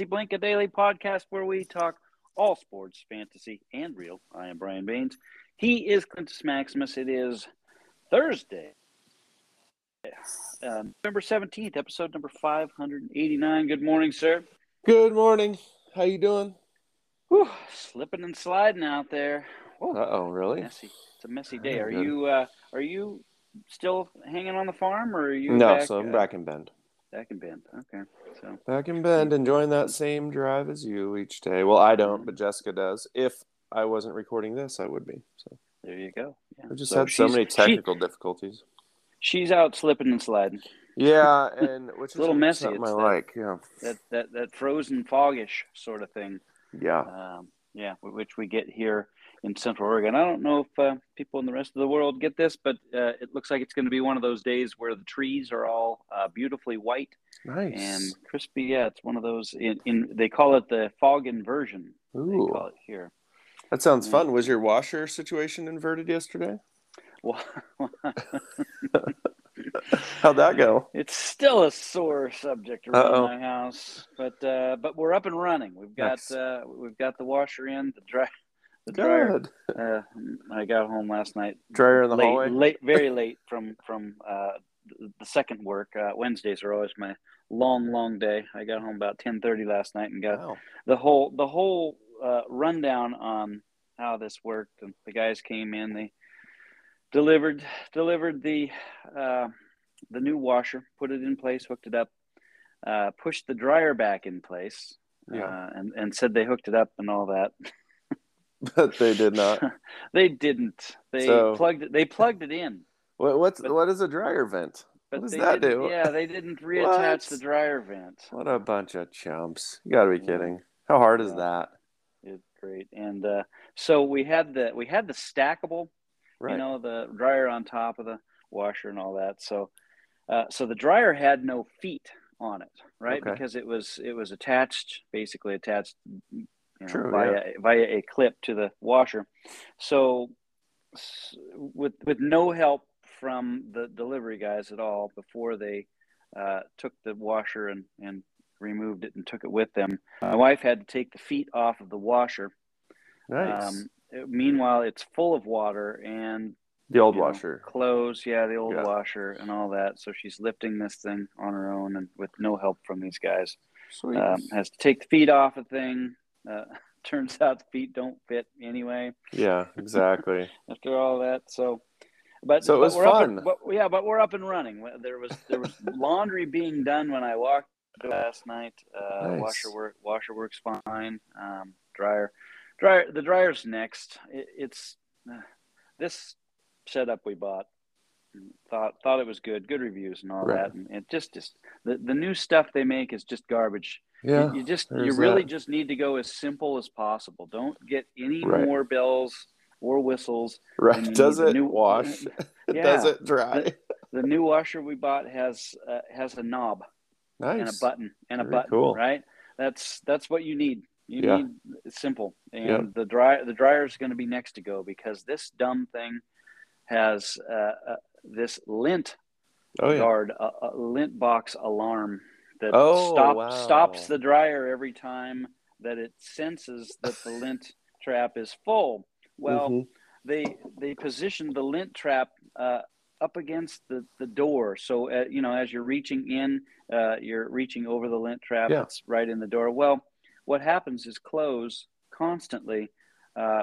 Fantasy Blink, a daily podcast where we talk all sports, fantasy, and real. I am Brian Baines. He is Quintus Maximus. It is Thursday, uh, November 17th, episode number 589. Good morning, sir. Good morning. How you doing? Whew, slipping and sliding out there. Oh, really? messy. It's a messy day. Are good. you uh, are you still hanging on the farm or are you No, back, so I'm uh, back in Bend. back in Bend? Okay. So Back in Bend, enjoying that same drive as you each day. Well, I don't, but Jessica does. If I wasn't recording this, I would be. So there you go. Yeah. I just So had so many she- technical difficulties. she's out slipping and sliding. Yeah, and which is a little messy. something It's I that- like. Yeah, that that that frozen foggish sort of thing. yeah. Um, yeah, which we get here in Central Oregon. I don't know if uh, people in the rest of the world get this, but uh, it looks like it's going to be one of those days where the trees are all uh, beautifully white Nice. and crispy. Yeah, it's one of those. In, in they call it the fog inversion. They Ooh, call it here. that sounds Yeah. fun. Was your washer situation inverted yesterday? Well, How'd that go? it's still a sore subject around Uh-oh. my house, but uh, but we're up and running. We've got Nice. uh, we've got the washer in, the dry, the dryer. Uh, I got home last night. Dryer in the late, hallway. late, very late from from uh, the second work. Uh, Wednesdays are always my long, long day. I got home about ten thirty last night and got Wow. the whole the whole uh, rundown on how this worked. And the guys came in. They delivered delivered the uh, the new washer, put it in place, hooked it up, uh, pushed the dryer back in place, Yeah. uh, and and said they hooked it up and all that. But they did not. they didn't. They So- plugged it. They plugged it in, What, what's But- what is a dryer vent? What does that do? Yeah, they didn't reattach the dryer vent. What a bunch of chumps! You got to be kidding. How hard is that? It's great. And uh, so we had the we had the stackable, Right. you know, the dryer on top of the washer and all that. So uh, so the dryer had no feet on it, right? Okay. Because it was it was attached, basically attached, you know, True, via via a clip to the washer. So with with no help from the delivery guys at all before they uh, took the washer and and removed it and took it with them. My wife had to take the feet off of the washer. nice. Um, it- meanwhile, it's full of water and the old you know, washer. clothes. Yeah, the old Yeah. washer and all that. So she's lifting this thing on her own and with no help from these guys. Sweet. Um, has to take the feet off a thing. Uh, turns out the feet don't fit anyway yeah, exactly. after all that. So, but So it was we're up and- fun. but, yeah, but we're up and running. There was there was laundry being done when I walked last night. Uh, Nice. Washer work washer works fine. Um, dryer, dryer. The dryer's next. It, it's uh, this setup we bought. Thought thought it was good, good reviews and all Right. that, and it just just the, the new stuff they make is just garbage. You- Yeah. you, just you really that. just need to go as simple as possible. Don't get any Right. more bells or whistles. right. Does the it new- wash? Yeah. Does it dry? The new washer we bought has uh, has a knob nice. and a button and a Very button, cool. right? That's that's what you need. You Yeah. need it's simple, and the dry the dryer is going to be next to go because this dumb thing has uh, uh, this lint Oh yeah. guard, a, a lint box alarm that Oh, stop, wow. stops the dryer every time that it senses that the lint trap is full. Well, Mhm. they they position the lint trap uh, up against the, the door, so uh, you know as you're reaching in, uh, you're reaching over the lint trap. Yeah. It's right in the door. Well, what happens is clothes constantly uh,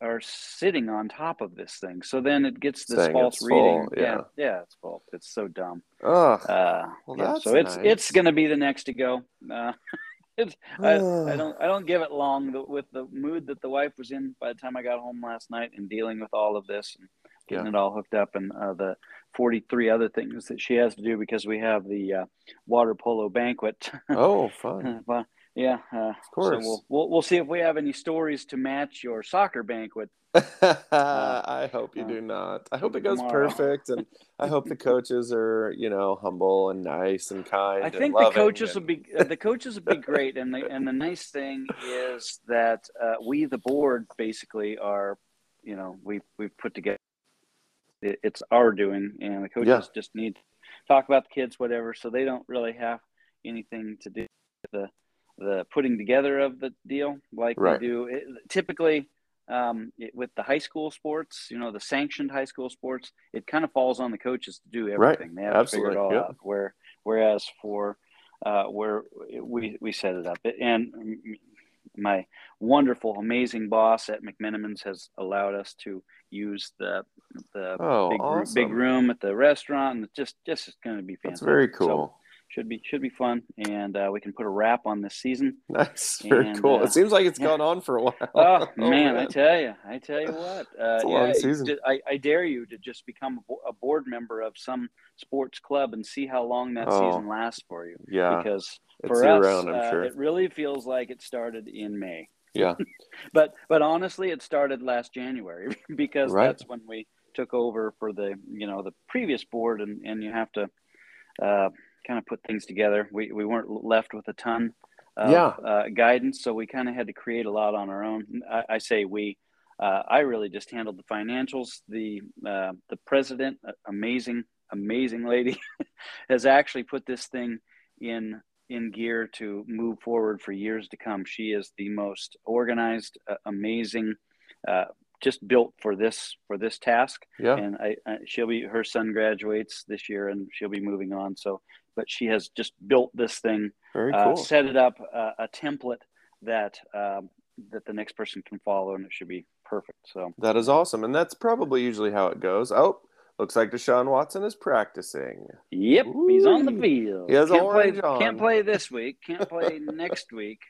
are sitting on top of this thing. So then it gets this Saying false reading. full, yeah. yeah, it's false. It's so dumb. Ugh. Uh, Well, yeah, that's so it's nice. it's going to be the next to go. I, I don't I don't give it long the, with the mood that the wife was in by the time I got home last night and dealing with all of this and getting Yeah. it all hooked up and uh, the 43 other things that she has to do because we have the uh, water polo banquet. Oh, fun. But, yeah, uh, of course. So we'll, we'll we'll see if we have any stories to match your soccer banquet. I hope you uh, do not. I hope it goes tomorrow. perfect, and I hope the coaches are, you know, humble and nice and kind. I and think the coaches and- will be uh, the coaches will be great, and the and the nice thing is that uh, we the board basically are, you know, we we've put together. It, it's our doing, and the coaches Yeah. just need to talk about the kids, whatever, so they don't really have anything to do with the the putting together of the deal like Right. they do. It, typically, um, it, with the high school sports, you know, the sanctioned high school sports, it kind of falls on the coaches to do Right. everything. They have to figure it all Absolutely. Yeah. out. Where whereas for uh, where we we set it up, and my wonderful, amazing boss at McMenamins has allowed us to use the the Oh, big, awesome. big room at the restaurant, and it's just just going to be That's fantastic. very So, cool. Should be should be fun, and uh, we can put a wrap on this season. nice. Very and, cool. uh, it seems like it's yeah. gone on for a while. Oh, man, I tell you, I tell you what, uh, It's a yeah, long it's season. I, I dare you to just become a board member of some sports club and see how long that Oh. season lasts for you. yeah. Because for us, round, uh, sure. it really feels like it started in May. Yeah. But but honestly, it started last January because Right. that's when we took over for the you know the previous board, and and you have to uh, kind of put things together. We we weren't left with a ton of Yeah. uh, guidance, so we kind of had to create a lot on our own. I, I say we. Uh, I really just handled the financials. The uh, the president, amazing, amazing lady, has actually put this thing in in gear to move forward for years to come. She is the most organized, uh, amazing, uh, just built for this for this task. Yeah. And I, I, she'll be her son graduates this year, and she'll be moving on. So, but she has just built this thing, Very uh, set it up, uh, a template that um, that the next person can follow, and it should be perfect. So That is awesome. And that's probably usually how it goes. Oh, looks like Deshaun Watson is practicing. Yep, he's on the field. He has can't play, on. can't play this week. Can't play next week.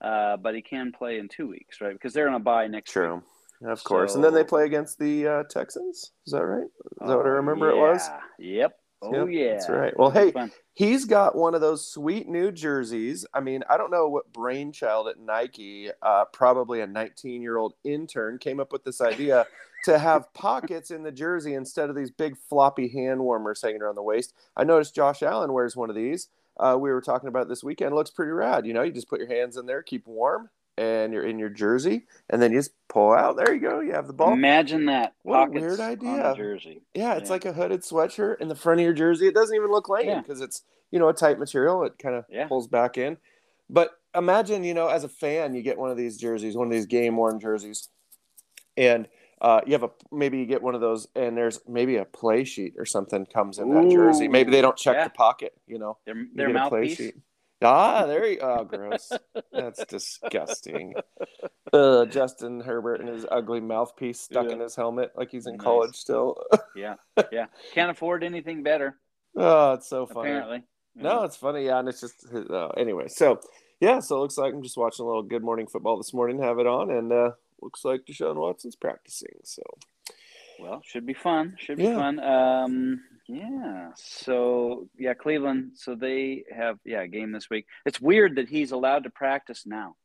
Uh, but he can play in two weeks, right? Because they're on a bye next week. True. Of course. and then they play against the uh, Texans. Is that right? Is that what I Oh, remember it was? Yep. Oh Yep, yeah. that's right. Well, hey, fun. He's got one of those sweet new jerseys. I mean, I don't know what brainchild at Nike, uh, probably a 19 year old intern, came up with this idea to have pockets in the jersey instead of these big floppy hand warmers hanging around the waist. I noticed Josh Allen wears one of these. Uh, we were talking about this weekend. It looks pretty rad. You know, you just put your hands in there, keep warm, and you're in your jersey, and then you just pull out. There you go. You have the ball. Imagine that. What weird idea. jersey. Yeah, it's Yeah. like a hooded sweatshirt in the front of your jersey. It doesn't even look lame Yeah. because it's you know a tight material. It kind of Yeah. pulls back in. But imagine you know as a fan, you get one of these jerseys, one of these game worn jerseys, and uh, you have a maybe you get one of those, and there's maybe a play sheet or something comes in that jersey. Maybe they don't check yeah. the pocket. You know, Their, their play mouthpiece. Ah, there you. Oh, gross. That's disgusting. Uh, Justin Herbert and his ugly mouthpiece stuck Yeah. in his helmet, like he's in Nice. college still. Yeah. Yeah. Can't afford anything better, Oh, it's so funny. apparently. No, it's funny. Yeah, and it's just uh, anyway. So yeah, so it looks like I'm just watching a little Good Morning Football this morning. Have it on, and uh, looks like Deshaun Watson's practicing. So Well, should be fun. Should be Yeah. fun. Um, yeah. So yeah, Cleveland. So they have yeah game this week. It's weird that he's allowed to practice now.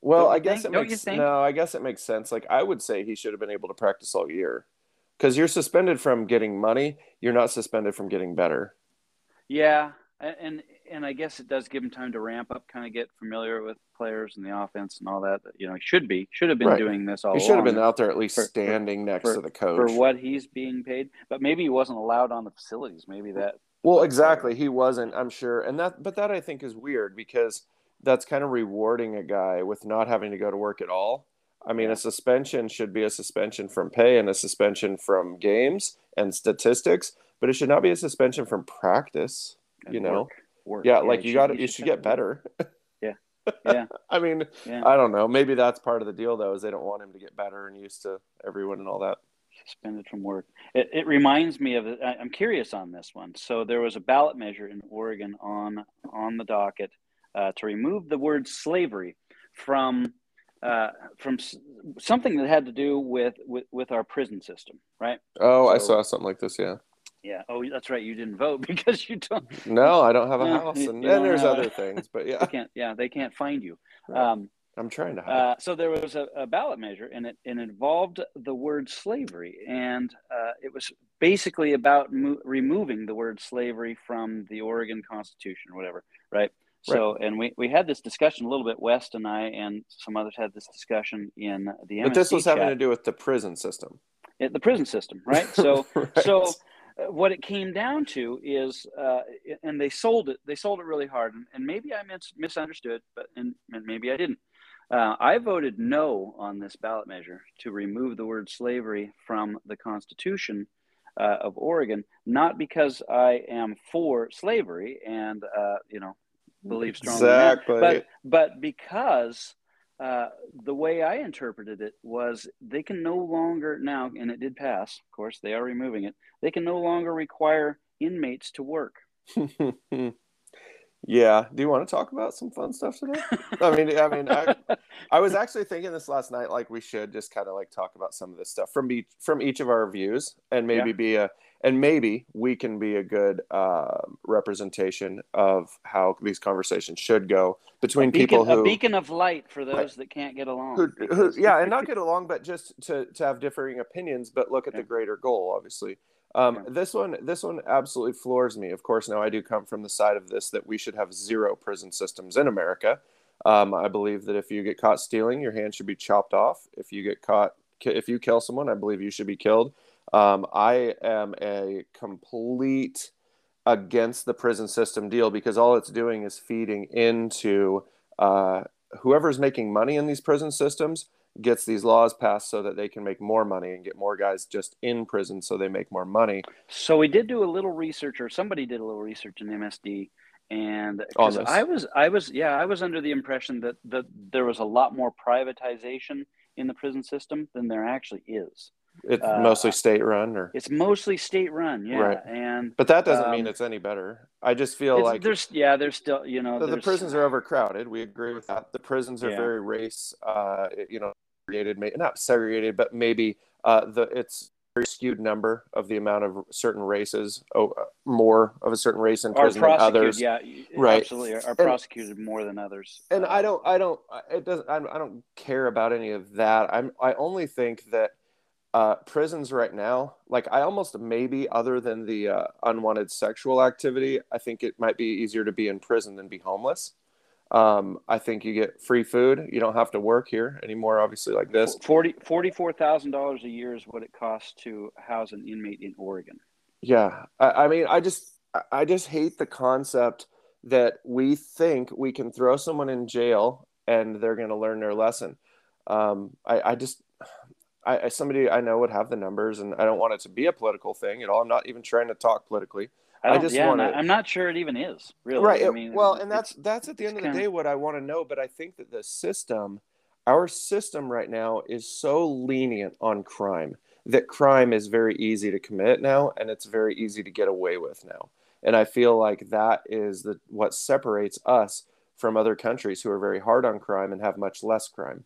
well, Don't I guess think? it makes no. I guess it makes sense. Like I would say he should have been able to practice all year because you're suspended from getting money. You're not suspended from getting better. Yeah, and and I guess it does give him time to ramp up, kind of get familiar with players and the offense and all that. You know, he should be should have been Right. doing this all. He should have been out there at least For- for- standing next for- to the coach. for what he's being paid, but maybe he wasn't allowed on the facilities. Maybe that. Well, exactly. He wasn't, I'm sure. And that but that I think is weird because that's kind of rewarding a guy with not having to go to work at all. I mean, a suspension should be a suspension from pay and a suspension from games and statistics, but it should not be a suspension from practice. and You know? work, work. Yeah, like you got to you should get better. Yeah, Yeah. I mean, yeah. I don't know. Maybe that's part of the deal though, is they don't want him to get better and used to everyone and all that. suspended from work. It, it reminds me of. I'm curious on this one. So there was a ballot measure in Oregon on on the docket uh, to remove the word slavery from uh, from something that had to do with, with with our prison system, right? Oh, I saw something like this. Yeah. Yeah. Oh, that's right. You didn't vote because you don't. No, I don't have a Yeah, house, and, and there's have a- other things, but They yeah, can't. Yeah, they can't find you. Right. Um, I'm trying to hide. Uh, so there was a, a ballot measure, and it, it involved the word slavery, and uh, it was basically about mo- removing the word slavery from the Oregon Constitution or whatever, right? So, and we, we had this discussion a little bit. West and I and some others had this discussion in the but this was having to do with the prison system. It- the prison system, right? So, Right. so what it came down to is, uh, and they sold it. They sold it really hard, and, and maybe I mis- misunderstood, but and, and maybe I didn't. Uh, I voted no on this ballot measure to remove the word slavery from the Constitution uh, of Oregon, not because I am for slavery and uh, you know believe strongly that, exactly. but but because uh, the way I interpreted it was they can no longer now, and it did pass. Of course, they are removing it. They can no longer require inmates to work. yeah. Do you want to talk about some fun stuff today? I mean, I mean, I, I was actually thinking this last night. Like, we should just kind of like talk about some of this stuff from each from each of our views, and maybe Yeah. be a and maybe we can be a good uh, representation of how these conversations should go between beacon, people who a beacon of light for those Right. that can't get along. who, who yeah and not get along but just to, to have differing opinions but look at Yeah. the greater goal obviously um, Yeah. this one this one absolutely floors me of course now i do come from the side of this that we should have zero prison systems in america um, i believe that if you get caught stealing your hand should be chopped off if you get caught if you kill someone i believe you should be killed um, i am a complete against the prison system deal because all it's doing is feeding into uh, whoever's making money in these prison systems gets these laws passed so that they can make more money and get more guys just in prison so they make more money. So we did do a little research, or somebody did a little research in MSD, and. I was, I was, yeah, I was under the impression that that there was a lot more privatization in the prison system than there actually is. It's Uh, mostly state run or It's mostly state run, yeah, Right. and but that doesn't um, mean it's any better. I just feel like there's, yeah, there's still, you know, the, the prisons are overcrowded. We agree with that. The prisons are Yeah. very race, uh, you know, segregated, may- not segregated, but maybe uh, the it's very skewed number of the amount of certain races, oh, uh, more of a certain race in prison than others. yeah, Right. absolutely, are, are And- prosecuted more than others. and Uh, I don't, I don't, it doesn't, I I don't care about any of that. I'm, I only think that uh, prisons right now, like I almost maybe, other than the uh, unwanted sexual activity, I think it might be easier to be in prison than be homeless. Um, I think you get free food. You don't have to work here anymore. Obviously, like this. Forty forty-four thousand dollars a year is what it costs to house an inmate in Oregon. Yeah, I, I mean, I just, I- I just hate the concept that we think we can throw someone in jail and they're going to learn their lesson. Um, I, I just, I, I somebody I know would have the numbers, and I don't want it to be a political thing at all. I'm not even trying to talk politically. I, I just yeah, wanna- I- I'm not sure it even is really. right. I mean, well, and that's that's at the end of the kinda- day what I want to know. But I think that the system, our system right now, is so lenient on crime that crime is very easy to commit now, and it's very easy to get away with now. And I feel like that is the what separates us from other countries who are very hard on crime and have much less crime.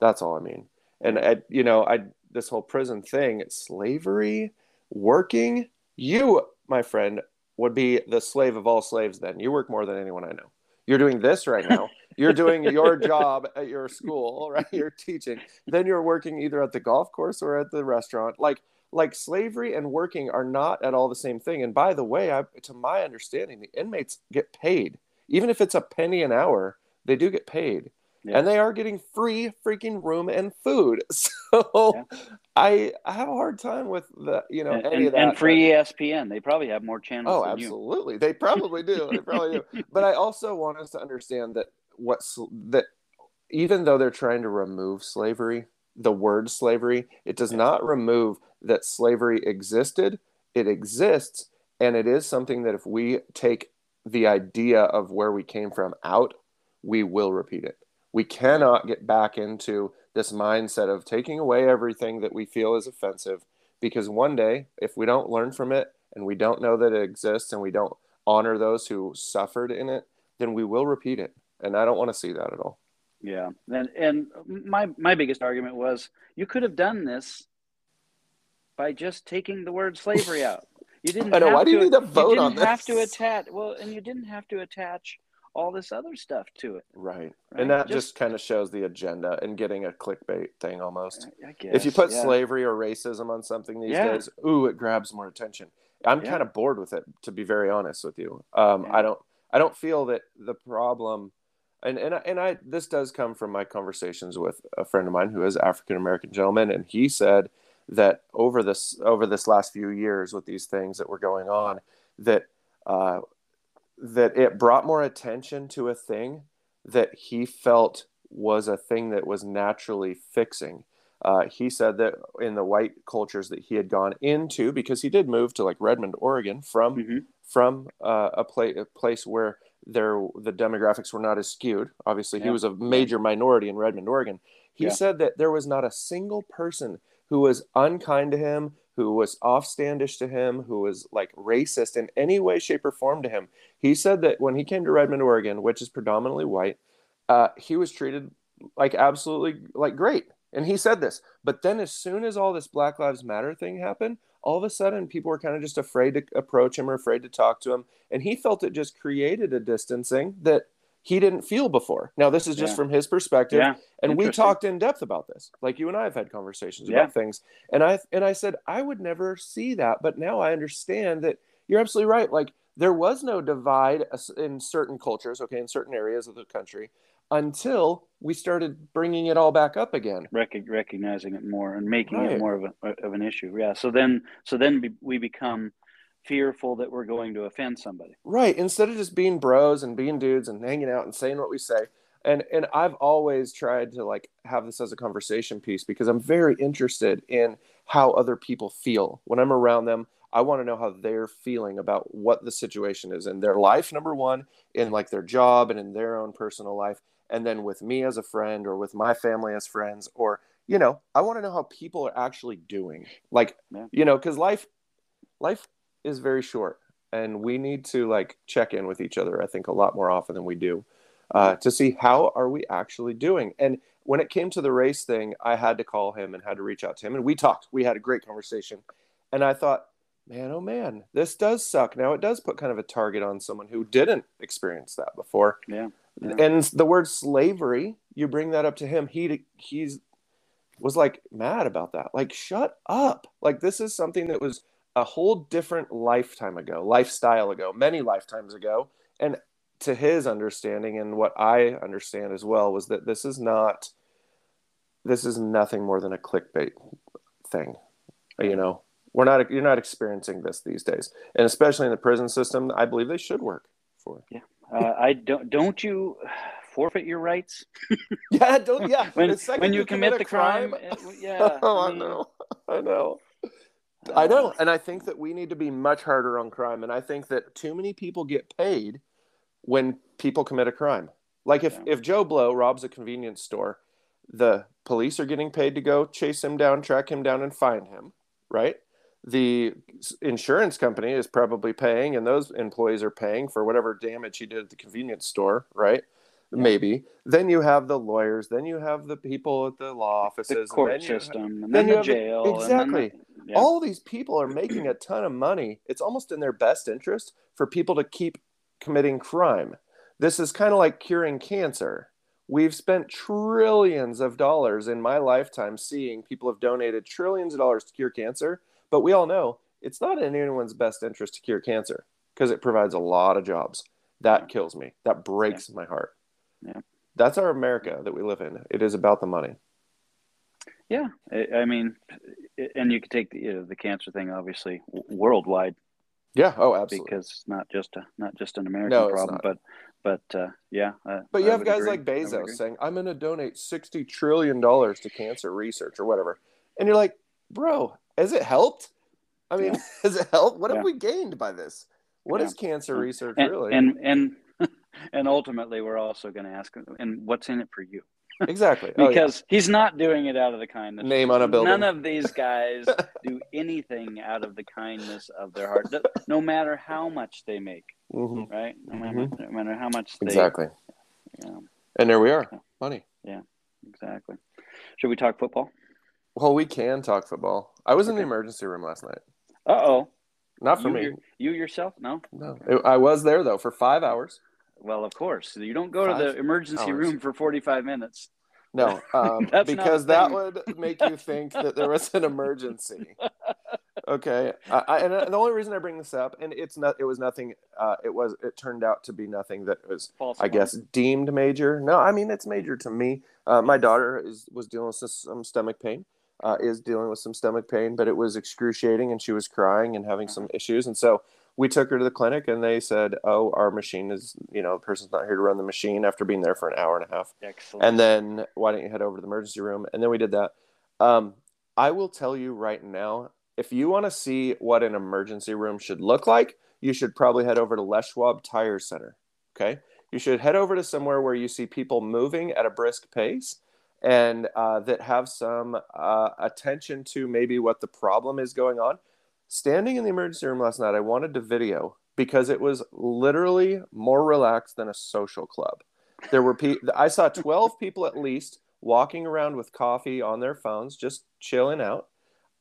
That's all I mean. And I, you know, I this whole prison thing, slavery, working. You, my friend, would be the slave of all slaves. Then you work more than anyone I know. You're doing this right now. You're doing your job at your school, right? You're teaching. Then you're working either at the golf course or at the restaurant. Like like slavery and working are not at all the same thing. And by the way, I, to my understanding, the inmates get paid, even if it's a penny an hour. They do get paid, Yeah. and they are getting free freaking room and food. So Yeah. I I have a hard time with the you know and, any of that. and free ESPN. They probably have more channels Oh, than you. absolutely. They probably do. They probably do. But I also want us to understand that what's that even though they're trying to remove slavery, the word slavery, it does not remove that slavery existed. It exists, and it is something that if we take the idea of where we came from out, we will repeat it. We cannot get back into this mindset of taking away everything that we feel is offensive because one day, if we don't learn from it and we don't know that it exists and we don't honor those who suffered in it, then we will repeat it. And I don't want to see that at all. Yeah, and and my my biggest argument was you could have done this by just taking the word slavery out. You didn't. I know. Have Why do you to, need to vote you didn't have to this? attach. Well, and you didn't have to attach all this other stuff to it. Right. Right. And that just, Just- kind of shows the agenda and getting a clickbait thing almost. I guess. if you put yeah. slavery or racism on something these Yeah. days, ooh, it grabs more attention. I'm Yeah. kind of bored with it, to be very honest with you. Um. I don't, I don't feel that the problem, and and I- and I this does come from my conversations with a friend of mine who is African American gentleman, and he said that over this over this last few years with these things that were going on, that uh, that it brought more attention to a thing that he felt was a thing that was naturally fixing. Uh, he said that in the white cultures that he had gone into, because he did move to like Redmond, Oregon, from Mhm. from uh, a, pla- a place where there the demographics were not as skewed. Obviously, he was a major minority in Redmond, Oregon. He Yeah. said that there was not a single person who was unkind to him, who was offstandish to him, who was like racist in any way, shape, or form to him. He said that when he came to Redmond, Oregon, which is predominantly white, uh, he was treated like absolutely like great. And he said this. But then as soon as all this Black Lives Matter thing happened, all of a sudden people were kind of just afraid to approach him or afraid to talk to him. And he felt it just created a distancing that he didn't feel before. Now, this is just Yeah. from his perspective Yeah, and we talked in depth about this like you and i have had conversations Yeah. about things and i and i said i would never see that but now i understand that you're absolutely right like there was no divide in certain cultures okay in certain areas of the country until we started bringing it all back up again Rec- recognizing it more and making Right. it more of, a, of an issue. Yeah. So then, so then we become fearful that we're going to offend somebody. right. Instead of just being bros and being dudes and hanging out and saying what we say. And and i've always tried to like have this as a conversation piece because i'm very interested in how other people feel. When i'm around them i want to know how they're feeling about what the situation is in their life number one in like their job and in their own personal life. And then with me as a friend or with my family as friends or you know i want to know how people are actually doing. Like Yeah. you know because life life is very short and we need to like check in with each other i think a lot more often than we do uh, to see how are we actually doing. And when it came to the race thing i had to call him and had to reach out to him and we talked we had a great conversation. And i thought man oh man this does suck. Now it does put kind of a target on someone who didn't experience that before. Yeah. Yeah. and the word slavery you bring that up to him he he's was like mad about that. Like shut up. Like this is something that was a whole different lifetime ago lifestyle ago many lifetimes ago and to his understanding and what i understand as well was that this is not this is nothing more than a clickbait thing you know we're not you're not experiencing this these days and especially in the prison system i believe they should work for Uh, I don't, don't you forfeit your rights yeah don't yeah when, when you, commit commit the crime? uh, yeah. oh, I, mean, know. I know. I know. And I think that we need to be much harder on crime. And I think that too many people get paid when people commit a crime. Like if, Yeah. if Joe Blow robs a convenience store, the police are getting paid to go chase him down, track him down, and find him, right? The insurance company is probably paying, and those employees are paying for whatever damage he did at the convenience store, right? Yeah. Maybe. Then you have the lawyers. Then you have the people at the law offices. the and court then you ha- system, and then then, the have jail. and then exactly. the- yeah. all these people are making a ton of money. It's almost in their best interest for people to keep committing crime. This is kind of like curing cancer. We've spent trillions of dollars in my lifetime seeing people have donated trillions of dollars to cure cancer, but we all know it's not in anyone's best interest to cure cancer because it provides a lot of jobs. That Yeah. kills me. That breaks my heart. Yeah. That's our America that we live in. It is about the money. Yeah, I, I mean, and you could take the you know, the cancer thing obviously worldwide Yeah. Oh, absolutely. because it's not just a not just an American No, problem, but but uh, yeah. Uh, But you I have guys agree. like Bezos saying, I'm going to donate $60 trillion to cancer research or whatever. And you're like, bro, has it helped? I mean, Yeah. has it helped? What Yeah. have we gained by this? What Yeah. is cancer research and, really? and and and ultimately, we're also going to ask, and what's in it for you? Exactly. Oh, yeah. because he's not doing it out of the kindness. Name on a building. None of these guys do anything out of the kindness of their heart, no- matter how much they make, Mhm. right? No matter, no matter how much they exactly. Yeah, And there we are. Money. Yeah, exactly. Should we talk football? Well, we can talk football. I was in the emergency room last night. Uh oh. Not for you, me. your- you yourself? No. No, It- I was there though for five hours. Well, of course. You don't go to the emergency hours. room for 45 minutes. No, um, That's not a because that would make you think that there was an emergency. Okay, I, I, and the only reason I bring this up, and it's not, it was nothing. Uh, it was, it turned out to be nothing that was, False. I alarm. guess, deemed major. No, I mean it's major to me. Uh, my daughter is was dealing with some stomach pain. Uh, is dealing with some stomach pain, but it was excruciating, and she was crying and having some issues, and so we took her to the clinic, and they said, "Oh, our machine is, you know, the person's not here to run the machine after being there for an hour and a half." Excellent. and then why don't you head over to the emergency room and then we did that um, i will tell you right now if you want to see what an emergency room should look like you should probably head over to les schwab tire center okay you should head over to somewhere where you see people moving at a brisk pace and uh, that have some uh, attention to maybe what the problem is going on standing in the emergency room last night i wanted to video because it was literally more relaxed than a social club there were pe- I saw 12 people at least walking around with coffee on their phones, just chilling out.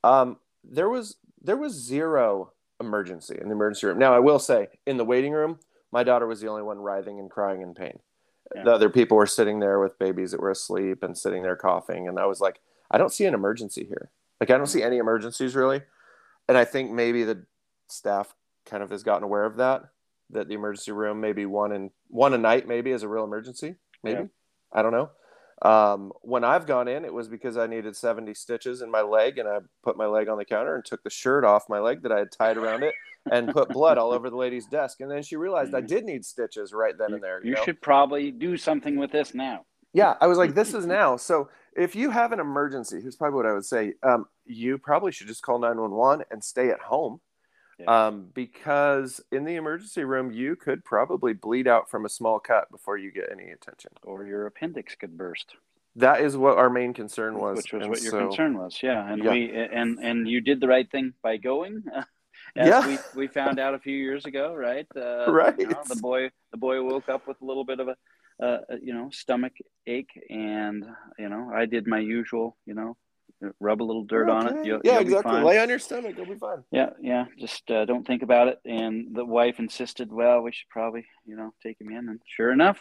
Um, there was there was zero emergency in the emergency room. Now I will say, in the waiting room, my daughter was the only one writhing and crying in pain. Yeah. The other people were sitting there with babies that were asleep and sitting there coughing, and I was like, I don't see an emergency here. Like I don't see any emergencies really, and I think maybe the staff kind of has gotten aware of that that the emergency room maybe one in one a night maybe is a real emergency maybe Yeah. i don't know um, when i've gone in it was because i needed 70 stitches in my leg and i put my leg on the counter and took the shirt off my leg that i had tied around it and put blood all over the lady's desk and then she realized i did need stitches right then and there you, you know? should probably do something with this now. Yeah, I was like, this is now. So if you have an emergency, here's probably what I would say. Um, you probably should just call 911 and stay at home. Yeah. Um, because in the emergency room, you could probably bleed out from a small cut before you get any attention. Or your appendix could burst, That is what our main concern was. which was and what your so- concern was. Yeah, and Yeah. we and and you did the right thing by going. As Yeah. we, we found out a few years ago, right? Uh, Right. you know, the boy the boy woke up with a little bit of a uh, you know stomach ache, and you know I did my usual, you know, rub a little dirt on it. You'll, yeah, you'll exactly. Lay on your stomach, you'll be fine. Yeah, yeah. Just uh, don't think about it. And the wife insisted, well, we should probably, you know, take him in. And sure enough,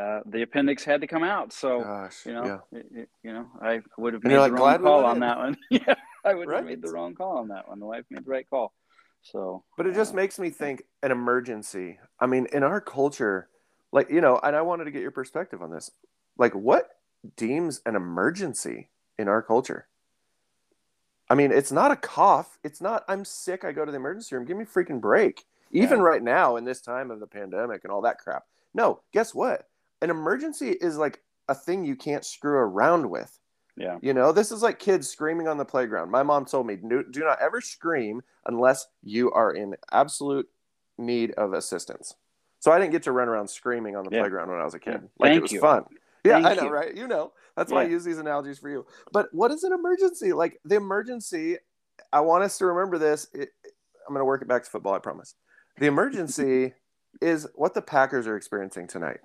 uh, the appendix had to come out. So, Gosh, you know, yeah. it, it- you know, I would have made you're the wrong call on in." that one. yeah, I would Right. have made the wrong call on that one. The wife made the right call. So, But it just uh, makes me think an emergency. I mean, in our culture, like, you know, and I wanted to get your perspective on this. Like, what deems an emergency in our culture? I mean, it's not a cough. It's not, I'm sick. I go to the emergency room. Give me a freaking break. Even Yeah. right now, in this time of the pandemic and all that crap. No, guess what? An emergency is like a thing you can't screw around with. yeah, You know, this is like kids screaming on the playground. My mom told me, do, do not ever scream unless you are in absolute need of assistance. So I didn't get to run around screaming on the Yeah. playground when I was a kid. Yeah. Like Thank it was you. fun. Yeah, Thank I know, you. right? You know, that's why I use these analogies for you. But what is an emergency? Like the emergency, I want us to remember this. It, I'm going to work it back to football, I promise. The emergency is what the Packers are experiencing tonight.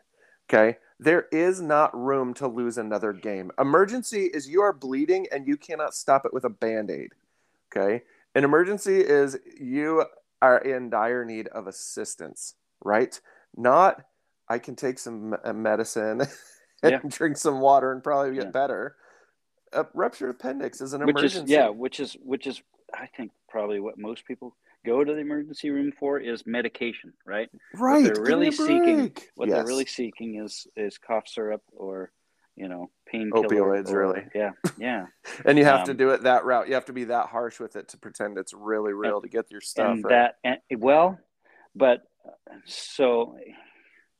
Okay. There is not room to lose another game. Emergency is you are bleeding and you cannot stop it with a band aid. Okay. An emergency is you are in dire need of assistance, right? Not, I can take some uh, medicine and Yeah. drink some water and probably get Yeah. better. A ruptured appendix is an which emergency. is yeah, which is which is I think probably what most people go to the emergency room for is medication, right? right. What they're really seeking- What Yes. they're really seeking is is cough syrup or you know painkiller. Opioids, or- really. Yeah, yeah. and you have to um, do it that route. You have to be that harsh with it to pretend it's really real to get your stuff. and right? that and well, but so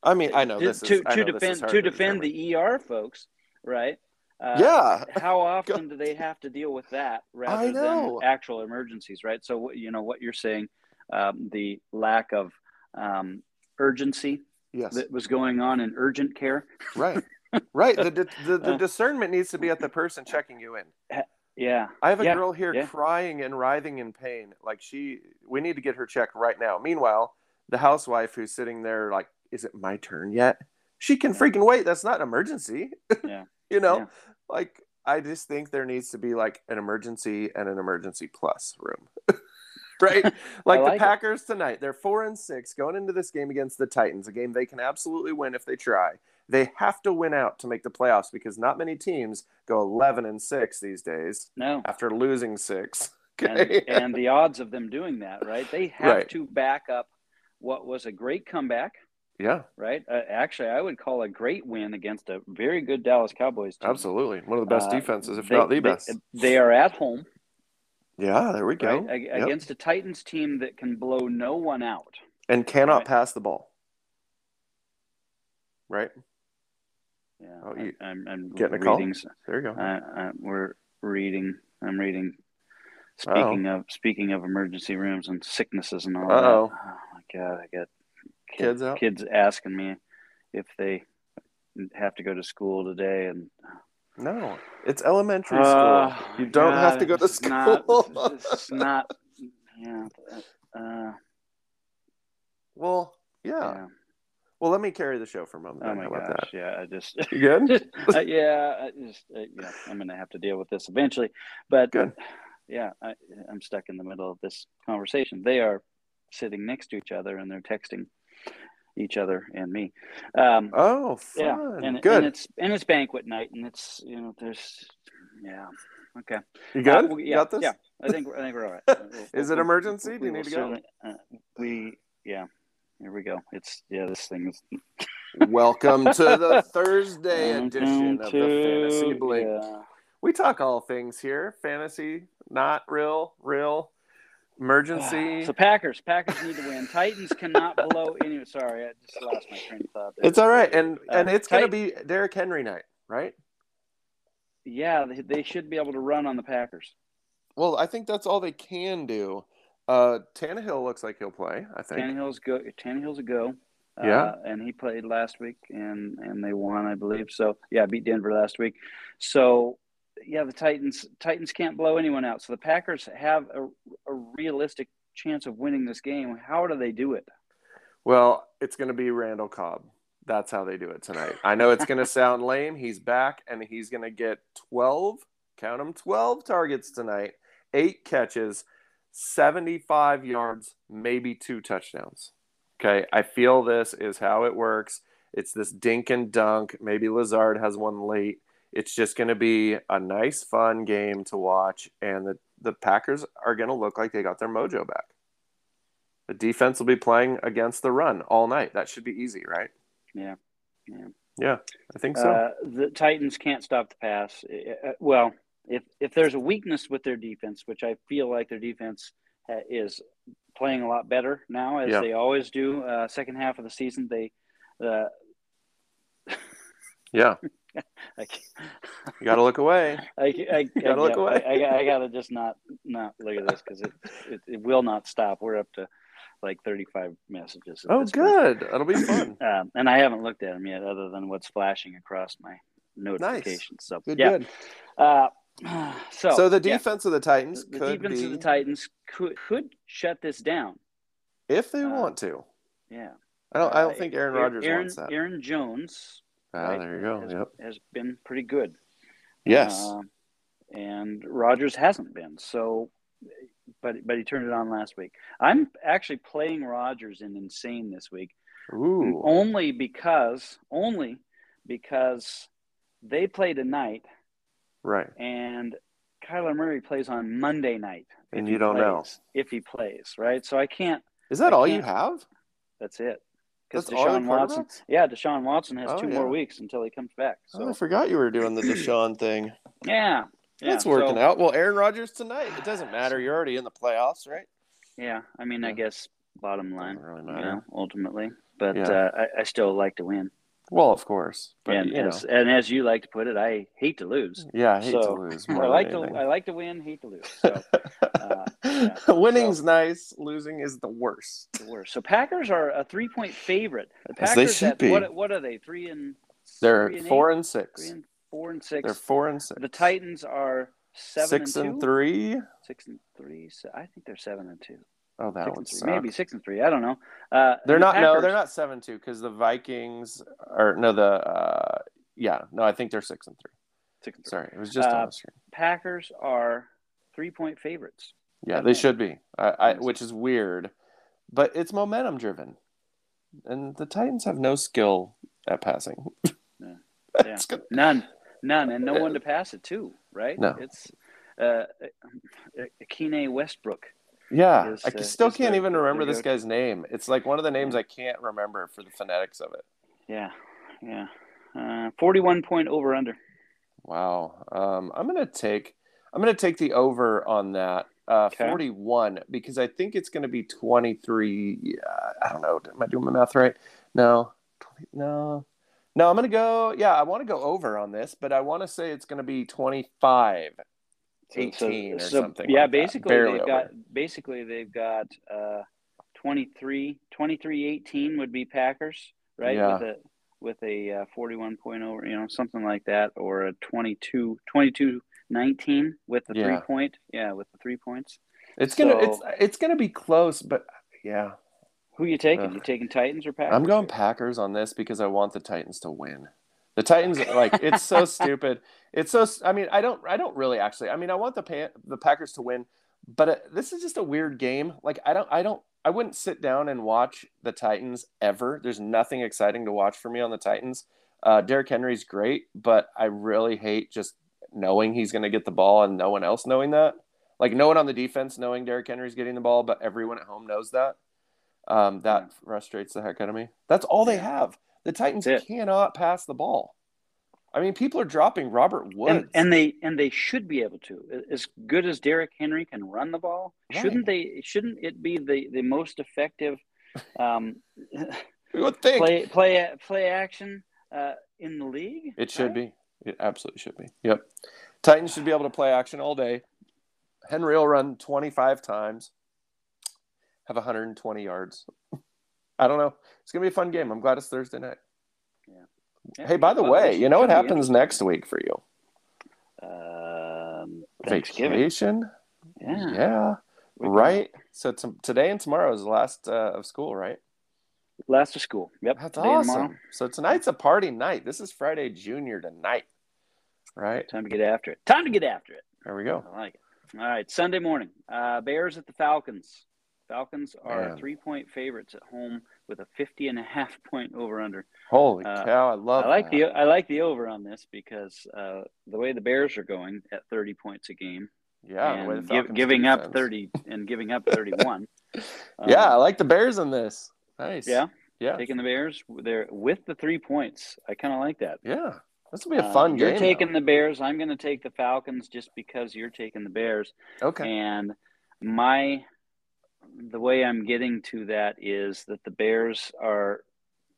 I mean, I know to, this to, is to know this is defend to defend determine. the ER folks, right? Uh, yeah, how often do they have to deal with that rather than actual emergencies, right? So you know what you're saying, um, the lack of um, urgency yes, that was going on in urgent care, right. right. The, the, the, the Uh. discernment needs to be at the person checking you in. Yeah. I have a Yeah, girl here yeah. crying and writhing in pain. Like she, we need to get her checked right now. Meanwhile, the housewife who's sitting there, like, is it my turn yet? She can Yeah. freaking wait. That's not an emergency. Yeah. you know, Yeah. like I just think there needs to be like an emergency and an emergency plus room. right? Like, like the it. Packers tonight, they're four and six going into this game against the Titans, a game they can absolutely win if they try. They have to win out to make the playoffs because not many teams go 11 and six these days No. after losing six. And, Okay. and the odds of them doing that, right? They have Right. to back up what was a great comeback, yeah, right? Uh, actually, I would call a great win against a very good Dallas Cowboys team. absolutely. One of the best Uh, defenses, if they- not the they- best. They are at home, yeah, there we go. right? Yep. Against a Titans team that can blow no one out. And cannot right. pass the ball. Right? Yeah, Oh, I- you- I'm, I'm getting a call? There you go. Uh, uh, we're reading. I'm reading. Speaking of speaking of emergency rooms and sicknesses and all Uh-oh. that. God, I got Kids out? kids asking me if they have to go to school today, and No, it's elementary Oh, school. You don't have to go to not- school. this is not. Yeah. Uh, well, yeah. yeah. Well, let me carry the show for a moment. Oh my gosh. Yeah. I just. You good? uh, yeah, I just uh, yeah, I'm gonna have to deal with this eventually. But Good. yeah, I, I'm stuck in the middle of this conversation. They are sitting next to each other and they're texting each other and me. Um, Oh, fun. yeah, and, good. and it's and it's banquet night, and it's you know there's yeah okay. you good? Uh, we- you yeah, got this? yeah. I think we're- I think we're all right. We'll- Is we'll- it emergency? we Do you need to go? uh, we yeah. Here we go. It's yeah. This thing is Welcome to the Thursday edition of the Fantasy Blink. yeah. We talk all things here: fantasy, not real, real, emergency. So Packers, Packers need to win. Titans cannot blow any. Sorry, I just lost my train of thought. there. It's all right, and Uh, and it's gonna be Derrick Henry night, right? Yeah, they, they should be able to run on the Packers. Well, I think that's all they can do. Uh, Tannehill looks like he'll play. I think. Tannehill's go. Tannehill's a go. Yeah. Uh, and he played last week, and and they won, I believe. So yeah, beat Denver last week. So yeah, the Titans Titans can't blow anyone out. So the Packers have a, a realistic chance of winning this game. How do they do it? Well, it's going to be Randall Cobb. That's how they do it tonight. I know it's going to sound lame. He's back, and he's going to get 12, count them, 12 targets tonight, eight catches, 75 yards, maybe two touchdowns. Okay. I feel this is how it works. It's this dink and dunk. Maybe Lazard has one late. It's just going to be a nice, fun game to watch, and the, the Packers are going to look like they got their mojo back. The defense will be playing against the run all night. That should be easy, right? Yeah. Yeah. Yeah, I think so. Uh, the Titans can't stop the pass. Uh, well, if if there's a weakness with their defense, which I feel like their defense uh, is playing a lot better now, as Yeah. they always do. Uh, second half of the season, they. Uh, yeah, you got to look away. I, I, I, gotta look yeah, away. I, I, I gotta just not not look at this because it, it it will not stop. We're up to like 35 messages. Oh, this point. good. That'll be fun. Um, and I haven't looked at them yet, other than what's flashing across my notifications. So Good, yeah. good. Uh, so, So the yeah, defense of the Titans the could defense be, of the Titans could could shut this down. if they uh, want to. Yeah, I don't. I Uh, don't think Aaron Aaron- Rodgers Aaron, wants that. Aaron Jones. Ah, right, there you go. Has, Yep. has been pretty good. Yes. Uh, and Rodgers hasn't been. So, but but he turned it on last week. I'm actually playing Rodgers in insane this week. Ooh. only because only because they play tonight Right. and Kyler Murray plays on Monday night. And you don't know. if he plays, right? So I can't. Is that I all you have? That's it. Because That's all your Deshaun Watson, yeah, Deshaun Watson has Oh, two yeah. more weeks until he comes back. So Oh, I forgot you were doing the Deshaun thing. yeah, yeah, That's working so- out. Well, Aaron Rodgers tonight. It doesn't matter. You're already in the playoffs, right? Yeah, I mean, I guess bottom line, Doesn't really you know, ultimately, but Yeah. uh, I, I still like to win. Well, of course. But and you know, as and as you like to put it, I hate to lose. yeah, I hate so, to lose. I like to. I like to win, hate to lose. So uh, Winning's nice. Losing is the worst. the worst. So Packers are a three point favorite. The As Packers they should at, be. What what are they? Three and They're three and four eight? and three six. and four and six. They're four and six. the Titans are seven six and, and, three. Six and three. So I think they're seven and two. Oh, that Six would and three. suck. Maybe six and three. I don't know. Uh, They're the not. No, they're not seven two because the Vikings are no the. uh Yeah, no, I think they're six and three. Six and three. Sorry, it was just Uh, on the screen. Packers are three point favorites. Yeah, they should be. I, I, which is weird, but it's momentum driven, and the Titans have no skill at passing. Yeah. Good. None, none, and no one to pass it to. Right? No. It's uh, Akine Westbrook. Yeah, is, I uh, still can't the- even remember this guy's name. It's like one of the names I can't remember for the phonetics of it. Yeah, yeah. Uh, Forty-one point over under. Wow. Um, I'm gonna take I'm gonna take the over on that uh, Okay. 41 because I think it's gonna be 23. Yeah, I don't know. Am I doing my math right? No. 20, no. No, I'm gonna go. Yeah, I want to go over on this, but I want to say it's gonna be 25. So- 18 or so- something Yeah, like basically they've over. got basically they've got uh, 23, 23-18 would be Packers, right? Yeah. With a with a uh, 41 point over, you know, something like that, or a 22, 22 19 with the Yeah. three point. Yeah, with the three points. It's gonna so- it's it's gonna be close, but yeah, Who you taking? Ugh. You taking Titans or Packers? I'm going Packers on this because I want the Titans to win. The Titans, like, it's so stupid. It's so. I mean, I don't. I don't really actually. I mean, I want the pa- the Packers to win, but uh, this is just a weird game. Like, I don't. I don't. I wouldn't sit down and watch the Titans ever. There's nothing exciting to watch for me on the Titans. Uh, Derrick Henry's great, but I really hate just knowing he's going to get the ball and no one else knowing that. Like no one on the defense knowing Derrick Henry's getting the ball, but everyone at home knows that. Um, that frustrates the heck out of me. That's all they have. The Titans cannot pass the ball. I mean, people are dropping Robert Woods. and, and they and they should be able to. As good as Derrick Henry can run the ball, Right. shouldn't they? Shouldn't it be the the most effective um, you would think play play play action uh, in the league? it should right? be. It absolutely should be. Yep. Titans should be able to play action all day. Henry will run 25 times, have 120 yards. I don't know. It's gonna be a fun game. I'm glad it's Thursday night. Yeah. Hey, by the way, you know what happens next week for you? Um, Thanksgiving. Vacation. Yeah. Yeah. Right. So t- today and tomorrow is the last uh, of school, right? Last of school. Yep. That's tomorrow. awesome. So tonight's a party night. This is Friday Junior tonight. Right. Time to get after it. Time to get after it. There we go. I like it. All right, Sunday morning. Uh, Bears at the Falcons. Falcons are Man. three point favorites at home with a 50 and a half point over under. Holy Uh, cow! I love. I like that. the I like the over on this because uh, the way the Bears are going at 30 points a game yeah. the way the and give, giving up defense. 30 and giving up 31. Um, yeah, I like the Bears in this. Nice. Yeah, Yeah. taking the Bears there with the three points. I kind of like that. Yeah. This will be a Uh, fun You're game. taking the Bears. I'm going to take the Falcons just because you're taking the Bears. okay. And my the way I'm getting to that is that the Bears are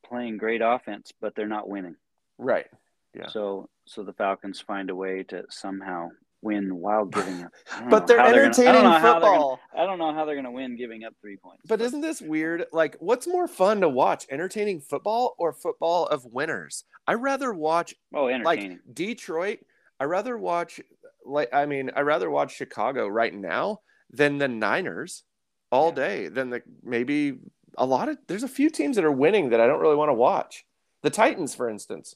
playing great offense, but they're not winning. Right. Yeah. So so the Falcons find a way to somehow win while giving up. But they're how gonna- I don't entertaining know how they're gonna- football. I don't know how they're going to win giving up three points. But isn't this weird? Like, what's more fun to watch, entertaining football or football of winners? I rather watch oh, entertaining. like Detroit. I rather watch like I mean, I rather watch Chicago right now than the Niners all Yeah. day. Than the maybe a lot of there's a few teams that are winning that I don't really want to watch. The Titans, for instance.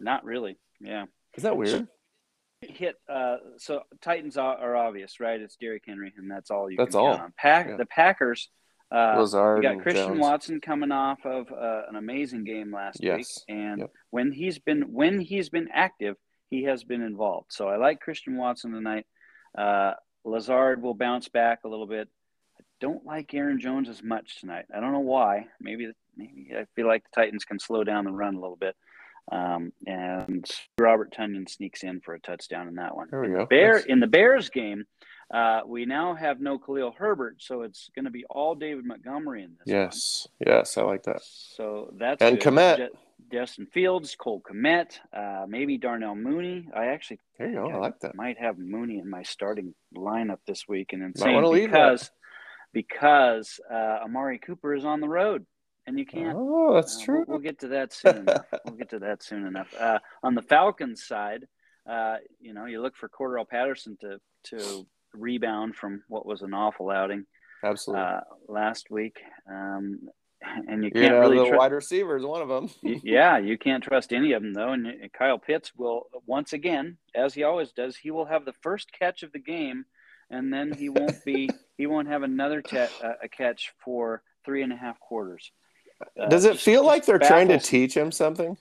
not really. Yeah. Is that weird? Hit. Uh, so Titans are, are obvious, right? It's Derrick Henry, and that's all you. That's can all. Count on. Pack Yeah. the Packers. Uh, Lazard got Christian Jones. Watson coming off of uh, an amazing game last Yes. week, and Yep. when he's been when he's been active, he has been involved. So I like Christian Watson tonight. Uh, Lazard will bounce back a little bit. I don't like Aaron Jones as much tonight. I don't know why. Maybe maybe I feel like the Titans can slow down the run a little bit. Um, and Robert Tonyan sneaks in for a touchdown in that one. There we In go. the Bear in the Bears game, uh, we now have no Khalil Herbert, so it's going to be all David Montgomery in this. one. Yes. Yes, I like that. So that's And good. Kmet. Ju- Justin Fields, Cole Kmet, uh, maybe Darnell Mooney. I actually There you go. I like that. might have Mooney in my starting lineup this week, and insane because because uh, Amari Cooper is on the road, and you can't. Oh, that's uh, true. We'll, we'll get to that soon enough. We'll get to that soon enough. Uh, on the Falcons side, uh, you know, you look for Cordarrelle Patterson to to rebound from what was an awful outing Absolutely. uh, last week, um, and you you can't know, really. the tru- wide receiver is one of them. Yeah, you can't trust any of them though. And Kyle Pitts will once again, as he always does, he will have the first catch of the game, and then he won't be. he won't have another ta- uh, a catch for three and a half quarters. Uh, Does it just- feel like they're trying to teach him something?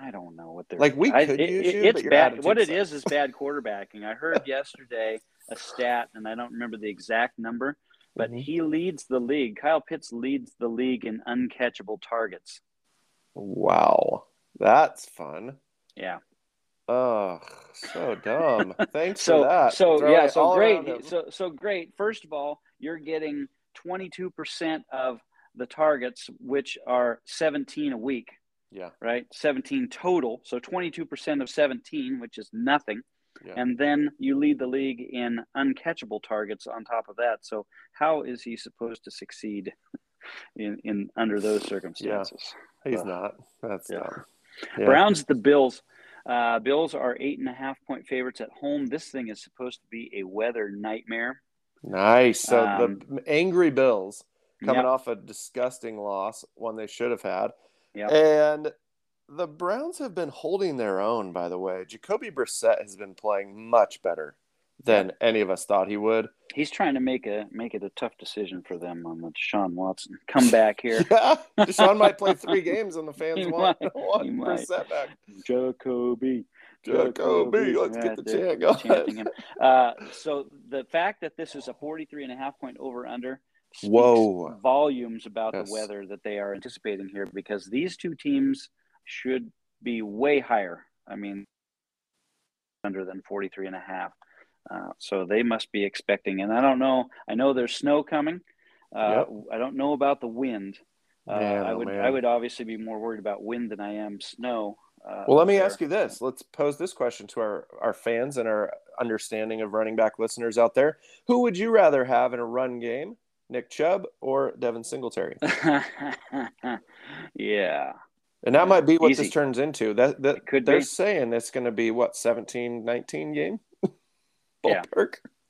I don't know what they're Like, we could it- use it- you, It's bad. What it attitude is is bad quarterbacking. I heard yesterday a stat, and I don't remember the exact number, but Mhm. he leads the league. Kyle Pitts leads the league in uncatchable targets. Wow, that's fun. Yeah. Oh, so dumb. Thanks so for that. so Throw yeah so great so so great first of all you're getting 22% of the targets which are 17 a week yeah, right 17 total so 22% of 17 which is nothing Yeah. and then you lead the league in uncatchable targets on top of that so how is he supposed to succeed in in under those circumstances he's Ugh. not. That's Yeah. dumb. Yeah. Browns, the Bills. Uh, Bills are eight and a half point favorites at home. This thing is supposed to be a weather nightmare. Nice. So Um, the angry Bills coming Yep. off a disgusting loss, one they should have had. Yep. And the Browns have been holding their own, by the way. Jacoby Brissett has been playing much better than any of us thought he would. He's trying to make a make it a tough decision for them on the Deshaun Watson. Come back here, Yeah. Deshaun might play three games and the fans He want, Brissett back. Jacoby. Jacoby, let's get the chant going. chanting him. Uh, so the fact that this is a 43 and a half point over under Whoa. volumes about Yes. the weather that they are anticipating here because these two teams should be way higher. I mean, under than 43 and a half. Uh, so they must be expecting, and I don't know. I know there's snow coming. Uh, I don't know about the wind. Uh, Man, I oh, would man. I would obviously be more worried about wind than I am snow. Uh, Well, let me there. ask you this. Let's pose this question to our, our fans and our understanding of running back listeners out there. Who would you rather have in a run game, Nick Chubb or Devin Singletary? yeah, And that might be what Easy. this turns into. That, that could they're be. saying it's going to be what 17 19 game? Yeah.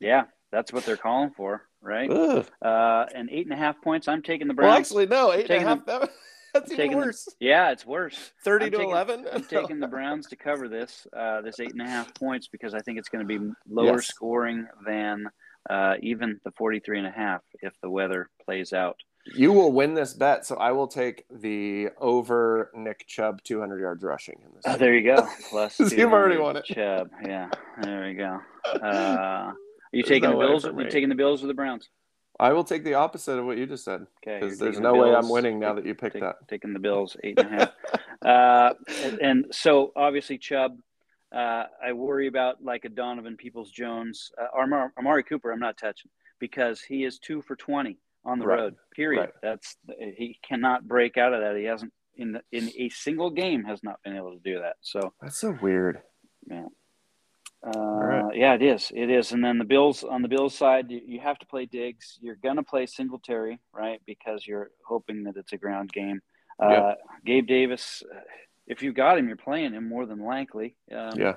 Yeah, that's what they're calling for, right? Ugh. Uh, and eight and a half points. I'm taking the Browns. Well, actually no, eight and a half. that's even taking the- worse. yeah, it's worse. 30 I'm to taking- 11. I'm taking the Browns to cover this uh, this eight and a half points because I think it's going to be lower Yes. scoring than uh, even the 43 and a half if the weather plays out. You will win this bet, so I will take the over Nick Chubb 200 yards rushing in this. Oh, there you go. Plus, You've already won it. Chubb. Yeah, there we go. Uh, are you There's taking no the Bills? Are you taking the Bills or the Browns? I will take the opposite of what you just said Okay, because there's no the way I'm winning now Take- that you picked take- that. Taking the Bills eight and a half. uh, and, and so obviously Chubb, uh, I worry about like a Donovan Peoples Jones, uh, Amari, Amari Cooper. I'm not touching because he is two for twenty on the Right. road. Period. Right. That's he cannot break out of that. He hasn't in the, in a single game has not been able to do that. So That's so weird. uh, right. yeah, it is. It is. And then the Bills on the Bills side, you, you have to play Diggs. You're gonna play Singletary, right? Because you're hoping that it's a ground game. Uh, Yeah. Gabe Davis, if you got him, you're playing him more than likely. Um, Yeah.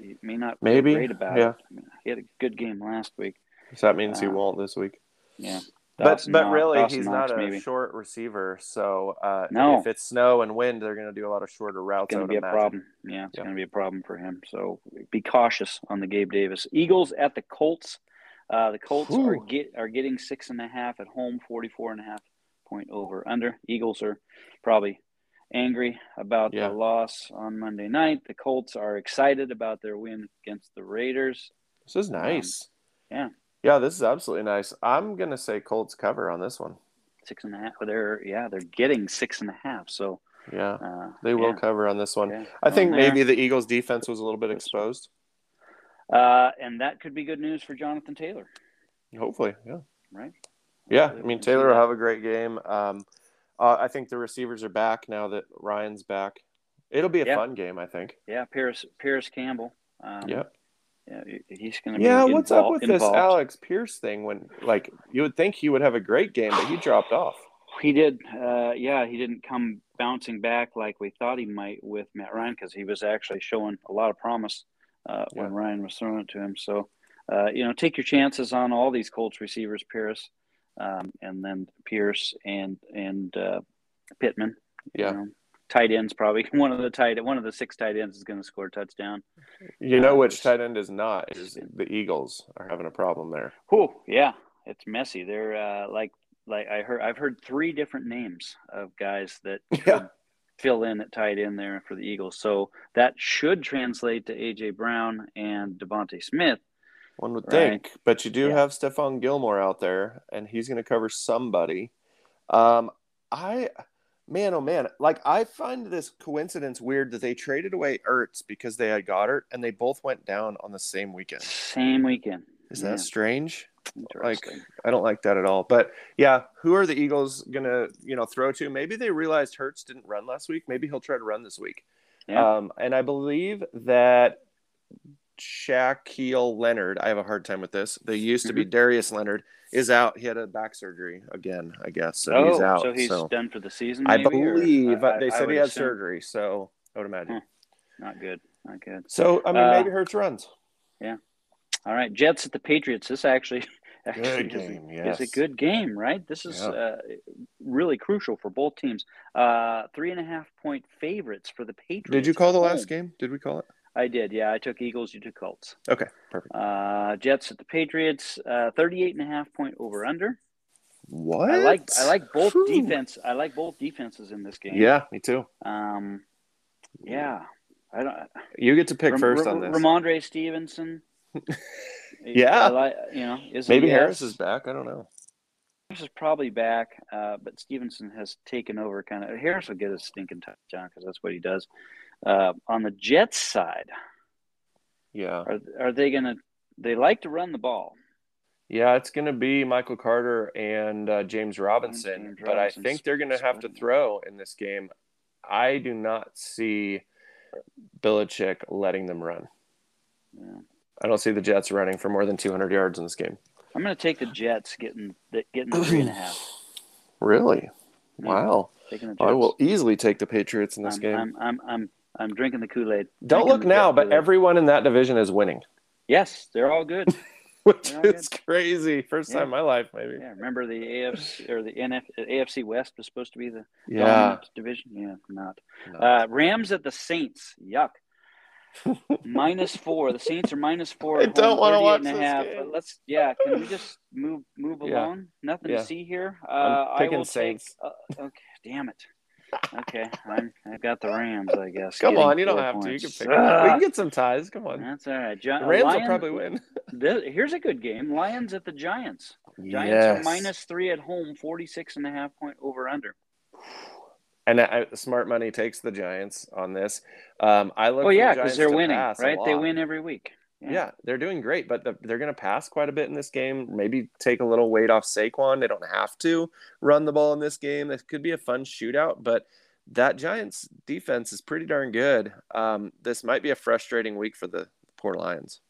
You may not feel Maybe, great about yeah. it. I mean, he had a good game last week. So that means he Uh, won't this week. Yeah. But Dawson but Knox- really, Dawson he's Knox, not a maybe. short receiver. So uh, No. if it's snow and wind, they're going to do a lot of shorter routes. going I to would be a imagine. problem. Yeah, it's Yeah. going to be a problem for him. So be cautious on the Gabe Davis. Eagles at the Colts. Uh, the Colts are get are getting six and a half at home, 44 and a half point over under. Eagles are probably angry about Yeah. the loss on Monday night. The Colts are excited about their win against the Raiders. This is nice. yeah. Yeah, this is absolutely nice. I'm going to say Colts cover on this one. Six and a half. They're yeah, they're getting six and a half. So Yeah, uh, they will yeah, cover on this one. yeah, I think maybe the Eagles' defense was a little bit exposed. uh, and that could be good news for Jonathan Taylor, Hopefully, yeah. right? Yeah, I Hopefully we mean Taylor will have a great game. Um, uh, I think the receivers are back now that Ryan's back. It'll be a Yeah. fun game, I think. Yeah, Parris Parris Campbell. Um, Yeah. yeah, he's going to be. Yeah, what's up with this. Alex Pierce thing? When like you would think he would have a great game, but he dropped off. He did, uh, yeah. He didn't come bouncing back like we thought he might with Matt Ryan because he was actually showing a lot of promise uh, when Yeah. Ryan was throwing it to him. So, uh, you know, take your chances on all these Colts receivers, Pierce, um, and then Pierce and and uh, Pittman. Yeah. know. tight ends probably one of the tight one of the six tight ends is going to score a touchdown. You know Uh, which tight end is not? Is the Eagles are having a problem there. Whew, yeah, it's messy. They're uh, like like I heard I've heard three different names of guys that Yeah. could fill in at tight end there for the Eagles. So that should translate to AJ Brown and DeVonta Smith. One would Right. think, but you do Yeah. have Stephon Gilmore out there, and he's going to cover somebody. Um, I, man, oh man, like I find this coincidence weird that they traded away Ertz because they had Goedert, and they both went down on the same weekend. Same weekend. Is Yeah, that strange? interesting. I don't like that at all. But yeah, who are the Eagles gonna you know throw to? Maybe they realized Hurts didn't run last week. Maybe he'll try to run this week. Yeah. Um, and I believe that Shaquille Leonard, I have a hard time with this. They used to be Darius Leonard is out. He had a back surgery again, I guess. So oh, he's out. so he's so done for the season. I maybe, or- believe I- they I said would he had assume. surgery. So I would imagine. Hmm. Not good. Not good. So I mean, Uh, maybe Hurts runs. Yeah. All right, Jets at the Patriots. This actually, actually Good is, game, is yes. a good game, right? This is Yeah. uh, really crucial for both teams. Uh, three and a half point favorites for the Patriots. Did you call the last game? Did we call it? I did. Yeah, I took Eagles. You took Colts. Okay, perfect. Uh, Jets at the Patriots. Uh, 38 and a half point over under. What? I like I like both Whew. defense. I like both defenses in this game. Yeah, me too. Um, yeah. I don't. You get to pick Ram- first on this. Rhamondre Stevenson. Yeah. I like you know is Maybe yes. Harris is back. I don't know. Harris is probably back, uh, but Stevenson has taken over. Kind of Harris will get his stinking touchdown because that's what he does. Uh, on the Jets side, Yeah. are are they gonna? They like to run the ball. Yeah, it's going to be Michael Carter and uh, James Robinson, James but I think they're going to have to throw in this game. I do not see Belichick letting them run. Yeah. I don't see the Jets running for more than 200 yards in this game. I'm gonna take the Jets getting getting the three and a half. Really? Wow. Taking the Jets. I will easily take the Patriots in this I'm, game. I'm, I'm I'm I'm drinking the Kool Aid. don't look now, but everyone in that division is winning, yes, they're all good. which Yeah, is crazy. First Yeah. time in my life, maybe. yeah, remember the AFC or the NF, AFC West was supposed to be the Yeah. dominant division. Yeah, not. No. Uh, Rams at the Saints. Yuck. minus four. The Saints are minus four. I don't wanna watch and a this half. game. Let's. Yeah. Can we just move move Yeah. along? Nothing Yeah. to see here. Uh, I'm picking Saints. take. Uh, okay. Damn it. Okay. I'm, I've got the Rams. I guess. Come on, you don't have to. You can pick. we Ah, can get some ties. Come on. That's all right. Gi- Rams will probably win. Th- here's a good game. Lions at the Giants. Giants Yes. are minus three at home, 46 and a half point over under. And I, smart money takes the Giants on this. Um, I look. Oh yeah, because they're winning, right? They win every week. Yeah. they're doing great, but the, they're going to pass quite a bit in this game. Maybe take a little weight off Saquon. They don't have to run the ball in this game. This could be a fun shootout, but that Giants defense is pretty darn good. Um, this might be a frustrating week for the poor Lions.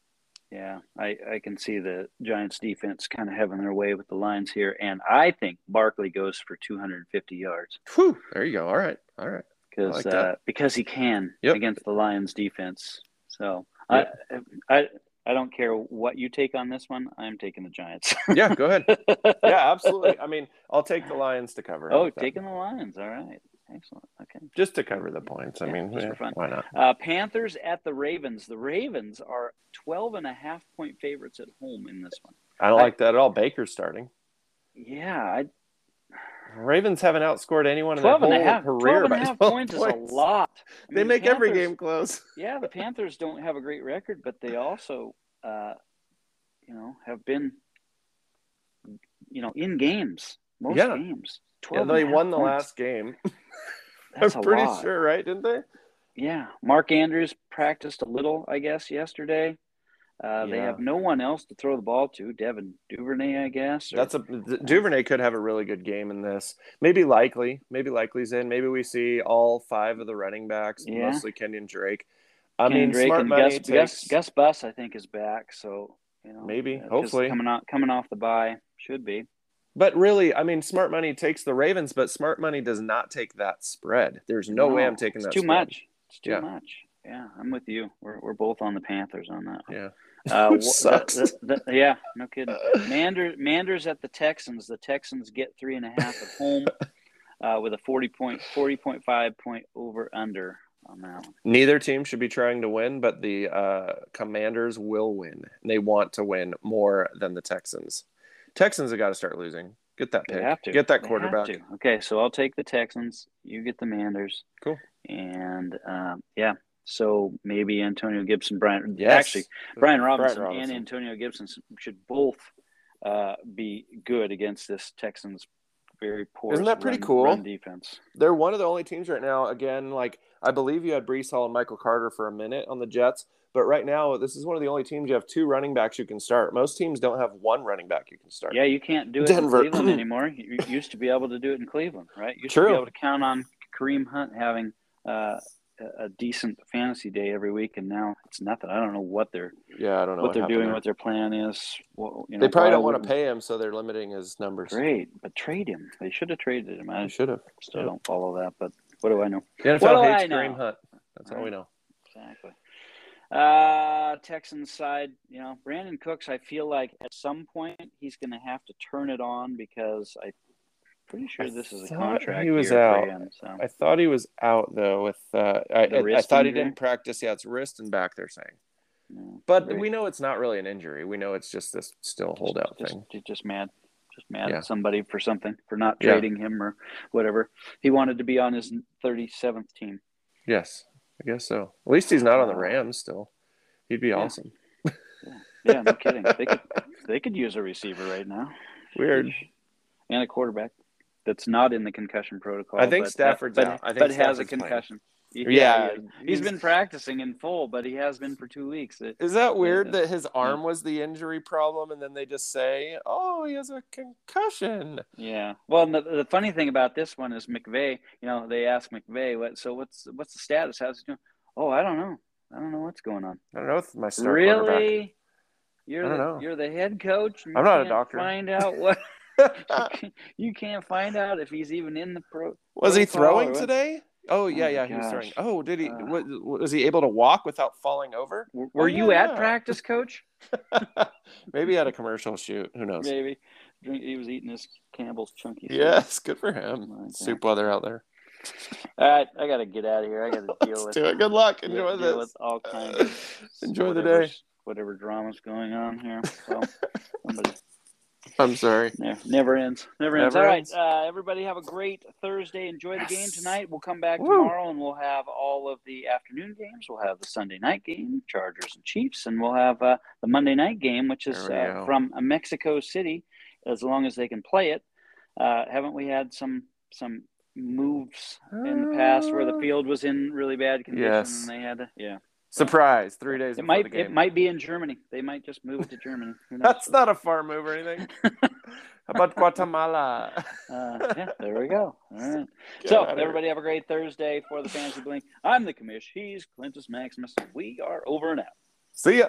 Yeah, I, I can see the Giants defense kind of having their way with the Lions here, and I think Barkley goes for 250 yards Whew, there you go. All right, all right. because like uh, because he can Yep. against the Lions defense. So Yep. I I I don't care what you take on this one. I'm taking the Giants. Yeah, go ahead. Yeah, absolutely. I mean, I'll take the Lions to cover. Oh, about that? taking the Lions. All right, excellent. Okay. just to cover the points. I Yeah, mean, just for eh, fun. why not? Uh, Panthers at the Ravens. The Ravens are 12 and a half point favorites at home in this one. I don't I- like that at all. Baker's starting. Yeah, I, Ravens haven't outscored anyone in 12 their and a whole half, career 12 and by a half 12 points, points. is a lot. They make every game close. Yeah, the Panthers don't have a great record, but they also, uh, you know, have been, you know, in games most Yeah. games. Yeah, 12 they and a won the points. last game. That's I'm pretty lot. sure, right? Didn't they? Yeah, Mark Andrews practiced a little, I guess, yesterday. Uh, They have no one else to throw the ball to. Devin Duvernay, I guess. or- That's a Duvernay could have a really good game in this. Maybe likely, maybe likely's in. Maybe we see all five of the running backs, Yeah. mostly Kenyan Drake. I mean, Drake smart and money Gus, takes Gus Gus Bus, I think, is back. So you know, Maybe, uh, hopefully. coming out coming off the bye should be. But really, I mean, smart money takes the Ravens, but smart money does not take that spread. There's no, way I'm taking it's that. too spread. much. It's too Yeah. much. Yeah, I'm with you. We're we're both on the Panthers on that. Yeah. Uh, sucks. the- the- the- yeah, no kidding. Manders, Manders at the Texans. The Texans get three and a half at home uh, with a 40 point, 40.5 point over under on that one. Neither team should be trying to win, but the uh, Commanders will win. They want to win more than the Texans. Texans have got to start losing. Get that pick. have to Get that quarterback. Okay, so I'll take the Texans. You get the Manders. Cool. And um, yeah, so maybe Antonio Gibson, Brian. Yes. Actually, Brian Robinson, Robinson. and Antonio Gibson should both uh, be good against this Texans very poor. Isn't that pretty run, cool? Run defense. They're one of the only teams right now. Again, like I believe you had Breece Hall and Michael Carter for a minute on the Jets, but right now this is one of the only teams you have two running backs you can start. Most teams don't have one running back you can start. Yeah, you can't do it Denver. in Cleveland anymore. You used to be able to do it in Cleveland, right? You used to True. be able to count on Kareem Hunt having uh, a- a decent fantasy day every week, and now it's nothing. I don't know what they're Yeah, I don't know what they're doing, there. what their plan is. Well, you know, They probably don't want to pay him, so they're limiting his numbers. Great, but trade him. They should have traded him. I should have. still don't follow that, but what do I know? The NFL What hates I? Kareem Hunt. That's all we know. Exactly. Uh, Texans side, you know, Brandin Cooks. I feel like at some point he's going to have to turn it on because I'm pretty sure this is a contract he was out. him. So I thought he was out though. With uh, I, I, I thought he didn't practice. Yeah, it's wrist and back. They're saying, no, but great. we know it's not really an injury. We know it's just this still holdout just, thing. Just, just mad, just mad Yeah. at somebody for something for not Yeah. trading him or whatever. He wanted to be on his 37th team. Yes, I guess so. At least he's not on the Rams still. He'd be Yeah. awesome. Yeah, no kidding. They could they could use a receiver right now. Weird. And a quarterback that's not in the concussion protocol. I think but, Stafford's but, out. I think but has a Stafford's playing. concussion. Yeah, he he's been practicing in full, but he has been for two weeks. It- Is that weird Yeah. that his hmm. arm was the injury problem, and then they just say, "Oh, he has a concussion"? yeah. Well, the, the funny thing about this one is McVay. You know, they asked McVay, "What? So what's what's the status? How's he doing?" Oh, I don't know. I don't know what's going on. I don't know if my really? You're the, know. you're the head coach. I'm not a doctor. Find out what you can't- find out if he's even in the pro. Was he throwing what. today? Oh yeah, my yeah, he was throwing. Oh, did he? Uh. was, was he able to walk without falling over? W- Were Oh, you yeah, at practice, coach? Maybe had a commercial shoot. Who knows? Maybe Drink- he was eating his Campbell's chunky. soup. Yes, good for him. Okay. Soup weather out there. All right, I got to get out of here. I got to deal Let's with do it. Good luck. Enjoy deal this. with all kinds Enjoy the day. Whatever drama's going on here. So somebody I'm sorry. never, never ends. Never ends. Never all right, ends. uh, everybody have a great Thursday. Enjoy the game tonight. We'll come back Woo. tomorrow and we'll have all of the afternoon games. We'll have the Sunday night game, Chargers and Chiefs, and we'll have uh, the Monday night game, which is uh, from Mexico City, as long as they can play it. Uh, haven't we had some some moves in the past where the Uh, field was in really bad condition Yes. and they had to yeah Surprise! Three days. it might the game. it might be in germany they might just move it to germany That's not a far move or anything. How about Guatemala? uh, yeah there we go all right Get so everybody have a great thursday for the fantasy blink i'm the commish he's clintus maximus we are over and out See ya.